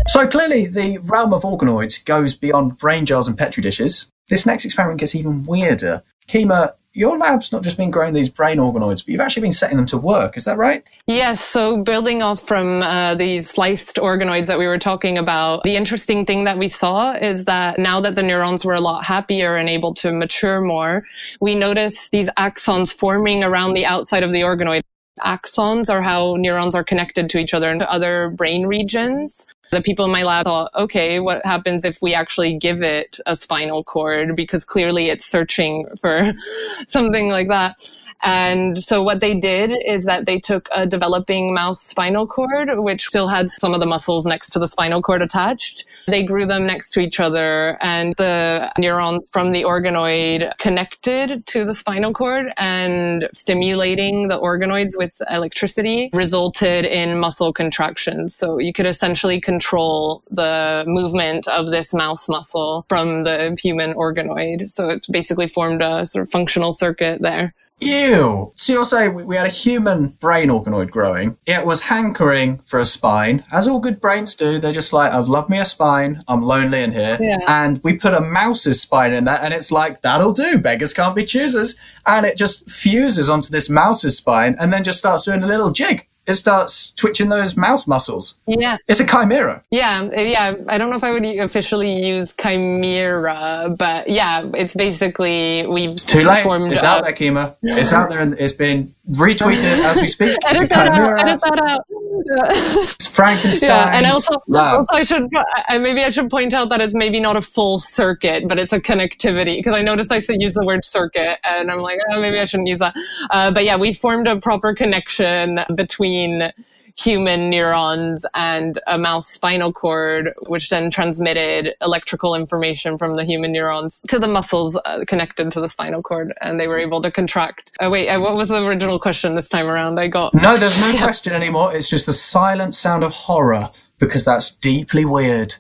So clearly, the realm of organoids goes beyond brain jars and petri dishes. This next experiment gets even weirder. Kima, your lab's not just been growing these brain organoids, but you've actually been setting them to work. Is that right? Yes. So, building off from uh, these sliced organoids that we were talking about, the interesting thing that we saw is that now that the neurons were a lot happier and able to mature more, we noticed these axons forming around the outside of the organoid axons are how neurons are connected to each other and to other brain regions. The people in my lab thought, okay, what happens if we actually give it a spinal cord? Because clearly it's searching for something like that. And so what they did is that they took a developing mouse spinal cord, which still had some of the muscles next to the spinal cord attached. They grew them next to each other and the neurons from the organoid connected to the spinal cord and stimulating the organoids with electricity resulted in muscle contractions. So you could essentially control the movement of this mouse muscle from the human organoid. So it's basically formed a sort of functional circuit there. Ew. So you're saying we had a human brain organoid growing. It was hankering for a spine, as all good brains do. They're just like, I'd love me a spine. I'm lonely in here. Yeah. And we put a mouse's spine in that, and it's like, that'll do. Beggars can't be choosers. And it just fuses onto this mouse's spine and then just starts doing a little jig it starts twitching those mouse muscles. Yeah. It's a chimera. Yeah. Yeah. I don't know if I would officially use chimera, but yeah, it's basically we've it's too late. It's out there, Kima. It's out there and it's been retweeted as we speak. It's edit, a chimera. Out, edit that out. It's Frankenstein. Yeah, and also, also, I should maybe I should point out that it's maybe not a full circuit, but it's a connectivity because I noticed I said use the word circuit, and I'm like, oh, maybe I shouldn't use that. Uh, but yeah, we formed a proper connection between human neurons and a mouse spinal cord, which then transmitted electrical information from the human neurons to the muscles uh, connected to the spinal cord, and they were able to contract. Uh, wait, uh, what was the original question this time around? I got. No, there's no yeah. question anymore. It's just the silent sound of horror because that's deeply weird.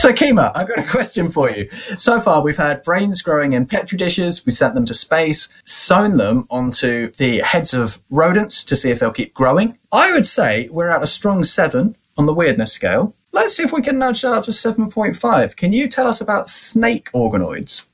So, Kima, I've got a question for you. So far, we've had brains growing in petri dishes, we sent them to space, sewn them onto the heads of rodents to see if they'll keep growing. I would say we're at a strong seven on the weirdness scale. Let's see if we can nudge that up to 7.5. Can you tell us about snake organoids?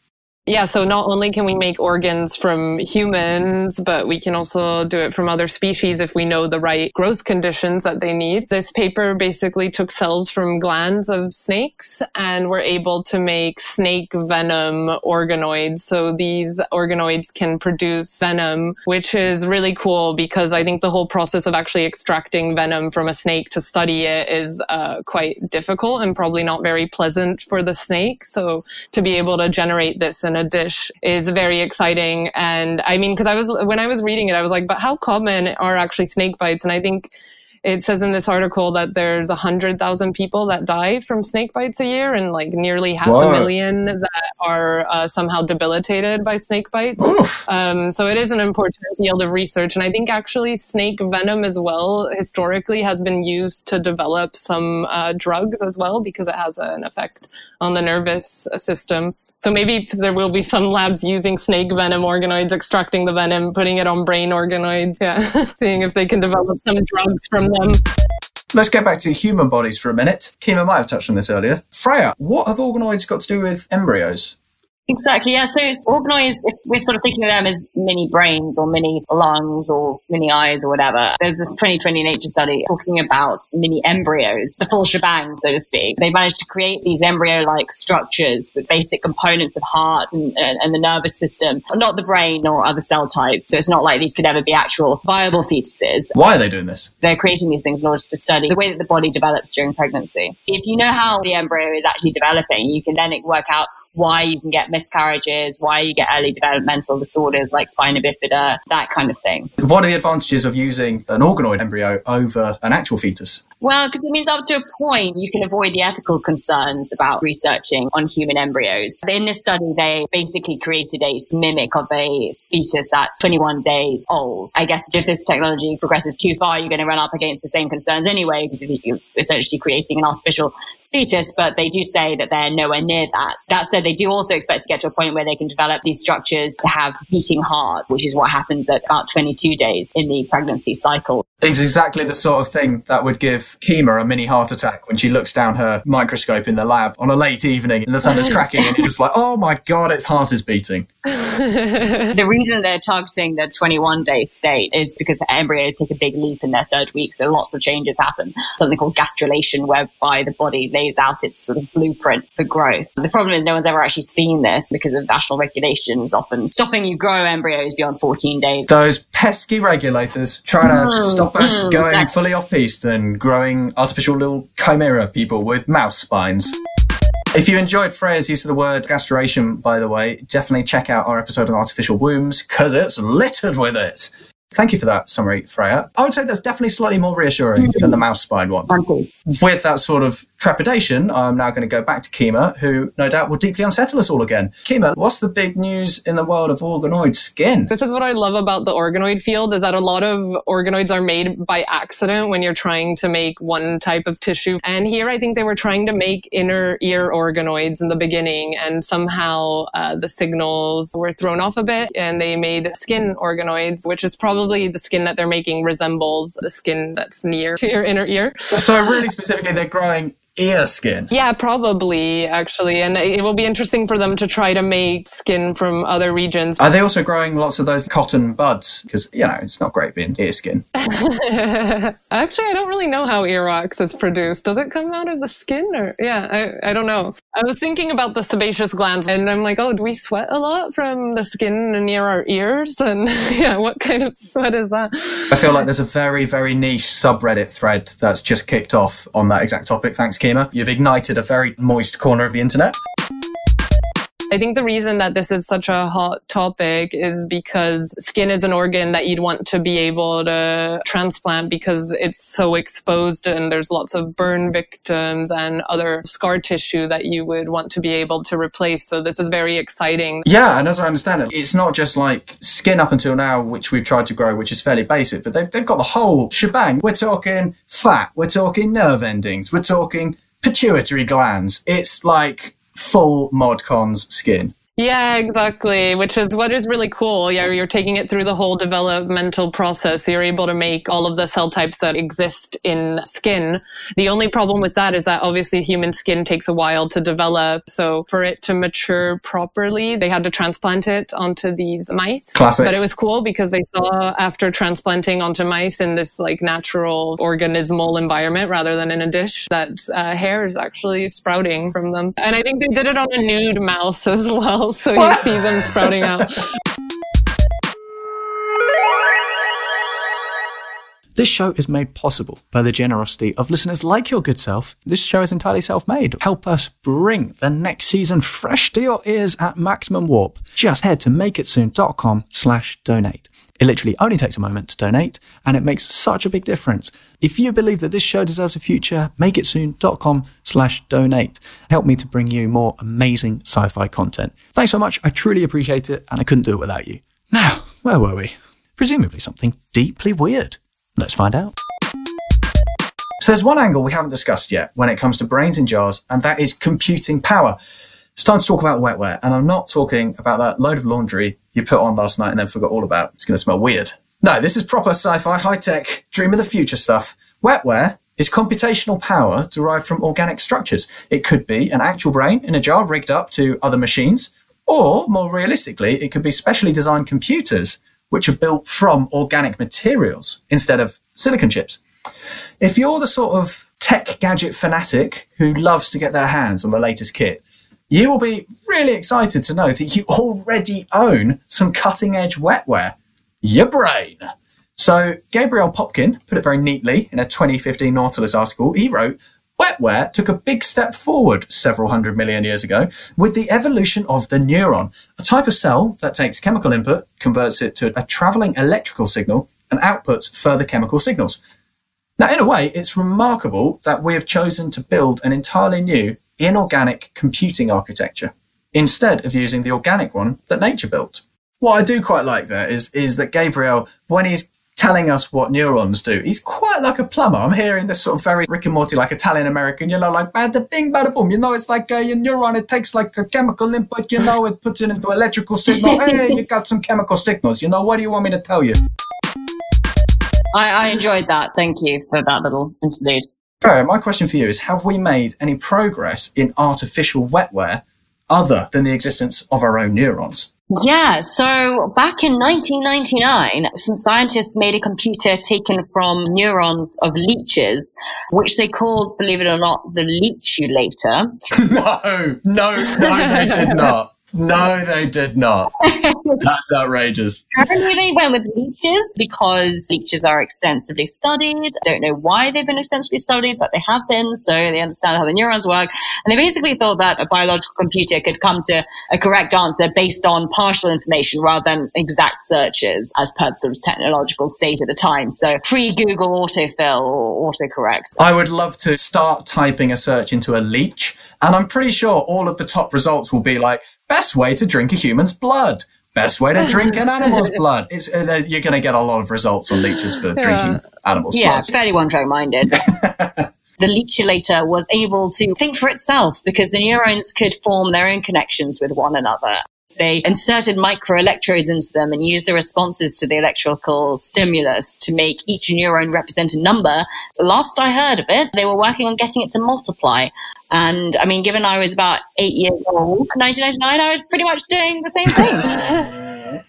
Yeah, so not only can we make organs from humans, but we can also do it from other species if we know the right growth conditions that they need. This paper basically took cells from glands of snakes and we're able to make snake venom organoids. So these organoids can produce venom, which is really cool because I think the whole process of actually extracting venom from a snake to study it is uh, quite difficult and probably not very pleasant for the snake. So to be able to generate this in a dish is very exciting. And I mean, because I was, when I was reading it, I was like, but how common are actually snake bites? And I think It says in this article that there's 100,000 people that die from snake bites a year and like nearly half a million that are uh, somehow debilitated by snake bites. Um, so it is an important field of research. And I think actually snake venom as well historically has been used to develop some uh, drugs as well because it has an effect on the nervous system. So maybe there will be some labs using snake venom organoids, extracting the venom, putting it on brain organoids, yeah, seeing if they can develop some drugs from them. Let's get back to human bodies for a minute. Kima might have touched on this earlier. Freya, what have organoids got to do with embryos? Exactly. Yeah. So it's organoids, if we're sort of thinking of them as mini brains or mini lungs or mini eyes or whatever, there's this 2020 Nature study talking about mini embryos, the full shebang, so to speak. They managed to create these embryo like structures with basic components of heart and, and, and the nervous system, not the brain or other cell types. So it's not like these could ever be actual viable fetuses. Why are they doing this? They're creating these things in order to study the way that the body develops during pregnancy. If you know how the embryo is actually developing, you can then work out why you can get miscarriages, why you get early developmental disorders like spina bifida, that kind of thing. What are the advantages of using an organoid embryo over an actual fetus? Well, because it means up to a point you can avoid the ethical concerns about researching on human embryos. In this study, they basically created a mimic of a fetus at 21 days old. I guess if this technology progresses too far, you're going to run up against the same concerns anyway, because you're essentially creating an artificial fetus, but they do say that they're nowhere near that. That said, they do also expect to get to a point where they can develop these structures to have beating hearts, which is what happens at about 22 days in the pregnancy cycle. It's exactly the sort of thing that would give Kima a mini heart attack when she looks down her microscope in the lab on a late evening and the thunder's cracking and you're just like, oh my god, its heart is beating. the reason they're targeting the 21 day state is because the embryos take a big leap in their third week, so lots of changes happen. Something called gastrulation, whereby the body lays out its sort of blueprint for growth. The problem is no one's ever actually seen this because of national regulations often stopping you grow embryos beyond 14 days. Those pesky regulators trying to Mm, stop us mm, going exactly. fully off piste and growing artificial little chimera people with mouse spines. If you enjoyed Freya's use of the word gastrulation, by the way, definitely check out our episode on artificial wombs because it's littered with it. Thank you for that summary, Freya. I would say that's definitely slightly more reassuring than the mouse spine one. One piece. With that sort of trepidation, I'm now going to go back to Kima, who no doubt will deeply unsettle us all again. Kima, what's the big news in the world of organoid skin? This is what I love about the organoid field is that a lot of organoids are made by accident when you're trying to make one type of tissue. And here I think they were trying to make inner ear organoids in the beginning and somehow uh, the signals were thrown off a bit and they made skin organoids, which is probably the skin that they're making resembles the skin that's near to your inner ear. So, really specifically, they're growing ear skin. Yeah, probably actually. And it will be interesting for them to try to make skin from other regions. Are they also growing lots of those cotton buds? Because, you know, it's not great being ear skin. Actually, I don't really know how earwax is produced. Does it come out of the skin or yeah, I, I don't know. I was thinking about the sebaceous glands and I'm like, oh, do we sweat a lot from the skin near our ears? And yeah, what kind of sweat is that? I feel like there's a very, very niche subreddit thread that's just kicked off on that exact topic. Thanks, Kima. You've ignited a very moist corner of the internet. I think the reason that this is such a hot topic is because skin is an organ that you'd want to be able to transplant because it's so exposed and there's lots of burn victims and other scar tissue that you would want to be able to replace. So this is very exciting. Yeah, and as I understand it, it's not just like skin up until now, which we've tried to grow, which is fairly basic, but they've, they've got the whole shebang. We're talking fat, we're talking nerve endings, we're talking pituitary glands. It's like full modcons skin. Yeah, exactly. Which is what is really cool. Yeah, you're taking it through the whole developmental process. You're able to make all of the cell types that exist in skin. The only problem with that is that obviously human skin takes a while to develop. So for it to mature properly, they had to transplant it onto these mice. Classic. But it was cool because they saw after transplanting onto mice in this like natural organismal environment rather than in a dish that uh, hair is actually sprouting from them. And I think they did it on a nude mouse as well. So you see them sprouting out. This show is made possible by the generosity of listeners like your good self. This show is entirely self-made. Help us bring the next season fresh to your ears at maximum warp. Just head to makeitsoon.com slash donate. It literally only takes a moment to donate, and it makes such a big difference. If you believe that this show deserves a future, makeitsoon.com slash donate. Help me to bring you more amazing sci-fi content. Thanks so much. I truly appreciate it, and I couldn't do it without you. Now, where were we? Presumably something deeply weird. Let's find out. So there's one angle we haven't discussed yet when it comes to brains in jars, and that is computing power. It's time to talk about wetware, and I'm not talking about that load of laundry you put on last night and then forgot all about. It's going to smell weird. No, this is proper sci-fi, high-tech, dream of the future stuff. Wetware is computational power derived from organic structures. It could be an actual brain in a jar rigged up to other machines, or more realistically, it could be specially designed computers which are built from organic materials instead of silicon chips. If you're the sort of tech gadget fanatic who loves to get their hands on the latest kit, you will be really excited to know that you already own some cutting edge wetware. Your brain. So, Gabriel Popkin put it very neatly in a 2015 Nautilus article. He wrote, Wetware took a big step forward several hundred million years ago with the evolution of the neuron, a type of cell that takes chemical input, converts it to a traveling electrical signal, and outputs further chemical signals. Now, in a way, it's remarkable that we have chosen to build an entirely new inorganic computing architecture instead of using the organic one that nature built. What I do quite like there is, is that Gabriel, when he's telling us what neurons do. He's quite like a plumber. I'm hearing this sort of very Rick and Morty, like Italian American, you know, like bada bing, bada boom. You know, it's like a, your neuron, it takes like a chemical input, you know, it puts it into electrical signal. hey, you got some chemical signals. You know, what do you want me to tell you? I, I enjoyed that. Thank you for that little interlude. My question for you is Have we made any progress in artificial wetware other than the existence of our own neurons? Yeah, so back in 1999, some scientists made a computer taken from neurons of leeches, which they called, believe it or not, the leechulator. no, no, no, they did not. No, they did not. That's outrageous. Apparently, they went with leeches because leeches are extensively studied. I don't know why they've been extensively studied, but they have been. So they understand how the neurons work. And they basically thought that a biological computer could come to a correct answer based on partial information rather than exact searches as per the sort of technological state at the time. So pre Google autofill or autocorrect. I would love to start typing a search into a leech, and I'm pretty sure all of the top results will be like, Best way to drink a human's blood. Best way to drink an animal's blood. It's, uh, you're going to get a lot of results on leeches for drinking animals' Yeah, blood. fairly one track minded. the leechulator was able to think for itself because the neurons could form their own connections with one another. They inserted microelectrodes into them and used the responses to the electrical stimulus to make each neuron represent a number. Last I heard of it, they were working on getting it to multiply. And I mean, given I was about eight years old, 1999, I was pretty much doing the same thing.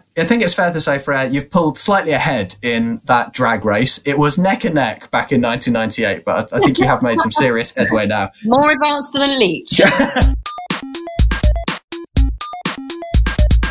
I think it's fair to say, Freya, you've pulled slightly ahead in that drag race. It was neck and neck back in 1998, but I, I think you have made some serious headway now. More advanced than Leech.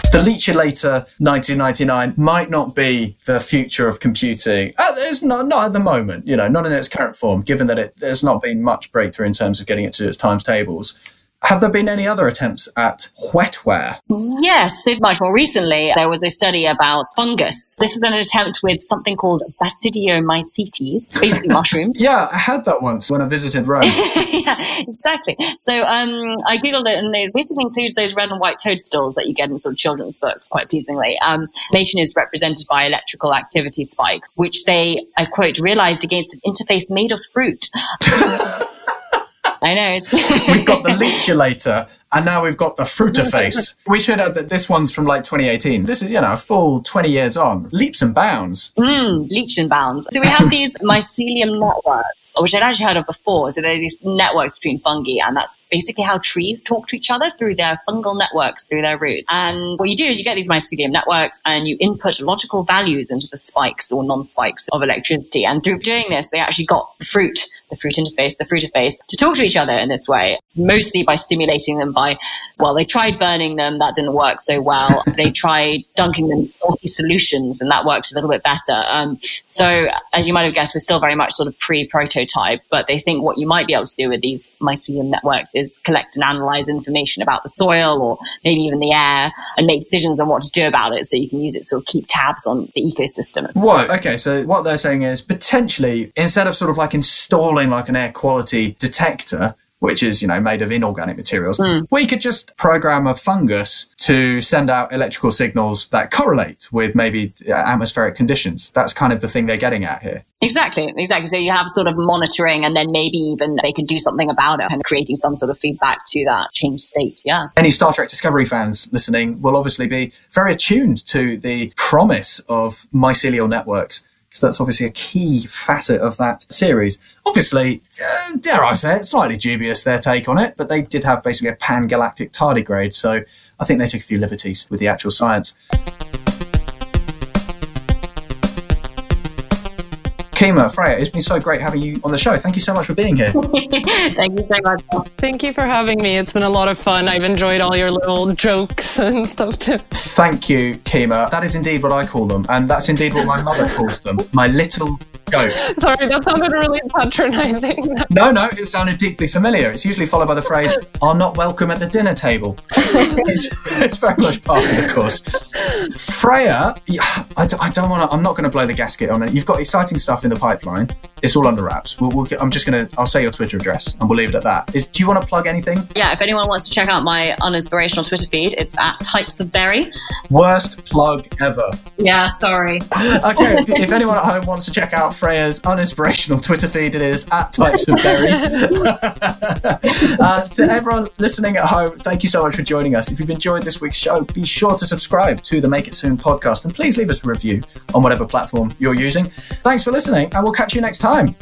The Leechulator 1999 might not be the future of computing. Uh, it's not, not at the moment, you know, not in its current form, given that it, there's not been much breakthrough in terms of getting it to its times tables. Have there been any other attempts at wetware? Yes, much more recently, there was a study about fungus. This is an attempt with something called Basidiomycetes, basically mushrooms. Yeah, I had that once when I visited Rome. yeah, exactly. So um, I googled it, and it basically includes those red and white toadstools that you get in sort of children's books, quite pleasingly. Um, nation is represented by electrical activity spikes, which they, I quote, realized against an interface made of fruit. I know. we've got the leechulator and now we've got the fruiterface. we should add that this one's from like 2018. This is, you know, a full 20 years on. Leaps and bounds. Mm, leaps and bounds. So we have these mycelium networks, which I'd actually heard of before. So there's these networks between fungi, and that's basically how trees talk to each other through their fungal networks, through their roots. And what you do is you get these mycelium networks and you input logical values into the spikes or non-spikes of electricity. And through doing this, they actually got fruit the fruit interface, the fruitiface, to talk to each other in this way, mostly by stimulating them by, well, they tried burning them, that didn't work so well. they tried dunking them in salty solutions, and that worked a little bit better. Um, so, as you might have guessed, we're still very much sort of pre prototype, but they think what you might be able to do with these mycelium networks is collect and analyze information about the soil or maybe even the air and make decisions on what to do about it so you can use it to sort of keep tabs on the ecosystem. Whoa. Okay. So what they're saying is potentially instead of sort of like installing like an air quality detector, which is you know made of inorganic materials Mm. we could just program a fungus to send out electrical signals that correlate with maybe uh, atmospheric conditions that's kind of the thing they're getting at here Exactly, exactly. So you have sort of monitoring and then maybe even they could do something about it and creating some sort of feedback to that changed state. Yeah. any Star Trek Discovery fans listening will obviously be very attuned to the promise of mycelial networks that's obviously a key facet of that series. Obviously, uh, dare I say it, slightly dubious their take on it, but they did have basically a pan galactic tardigrade, so I think they took a few liberties with the actual science. Kima, Freya, it's been so great having you on the show. Thank you so much for being here. Thank you so much. Thank you for having me. It's been a lot of fun. I've enjoyed all your little jokes and stuff too. Thank you, Kima. That is indeed what I call them, and that's indeed what my mother calls them. My little goat. Sorry, that sounded really patronizing. No, no, it sounded deeply familiar. It's usually followed by the phrase, are not welcome at the dinner table. it's, it's very much part of the course. Freya, yeah, I, d- I don't want to, I'm not going to blow the gasket on it. You've got exciting stuff in the pipeline. It's all under wraps. We'll, we'll I'm just going to, I'll say your Twitter address and we'll leave it at that. Is, do you want to plug anything? Yeah, if anyone wants to check out my uninspirational Twitter feed, it's at Types of Berry. Worst plug ever. Yeah, sorry. Okay, if, if anyone at home wants to check out Freya's uninspirational Twitter feed, it is at Types of Berry. uh, to everyone listening at home, thank you so much for joining us. If you've enjoyed this week's show, be sure to subscribe to the Make It Soon podcast and please leave us a review on whatever platform you're using. Thanks for listening, and we'll catch you next time.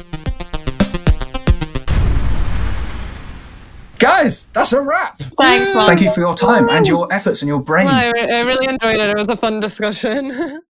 Guys, that's a wrap. Thanks, Mark. Thank you for your time and your efforts and your brains. I, re- I really enjoyed it. It was a fun discussion.